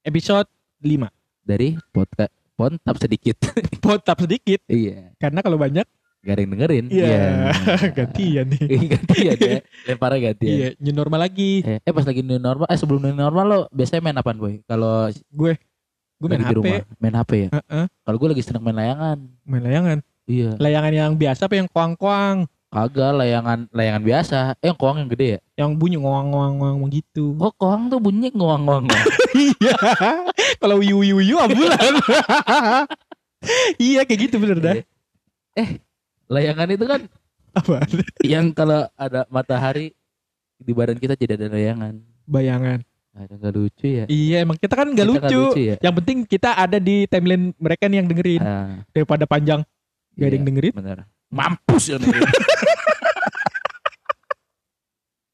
episode 5. dari podcast pontap sedikit. Potap sedikit iya, karena kalau banyak gak ada yang dengerin. Iya, gantian nih. Iya, gantian ya. Lemparnya gantian. Iya, new normal lagi. Eh, eh, pas lagi new normal, eh sebelum new normal lo biasanya main apaan boy? Kalau Gue gue main HP, rumah, main HP ya. Heeh. Kalau gue lagi seneng main layangan. main layangan. Iya. Layangan yang biasa apa yang kuang-kuang? Kagak layangan layangan biasa. Eh yang koang yang gede ya? Yang bunyi ngoang-ngoang gitu. Oh koang tuh bunyi ngoang ngoang. iya. Kalau wiu wiu wiu ambulan. iya kayak gitu bener dah. eh layangan itu kan Apa? yang kalau ada matahari di badan kita tidak ada layangan. Bayangan. Ada nggak lucu ya? Iya emang kita kan nggak Kita lucu. ya? Yang penting kita ada di timeline mereka nih yang dengerin Ah, daripada panjang gak ada iya, yang dengerin. Bener. Mampus ya.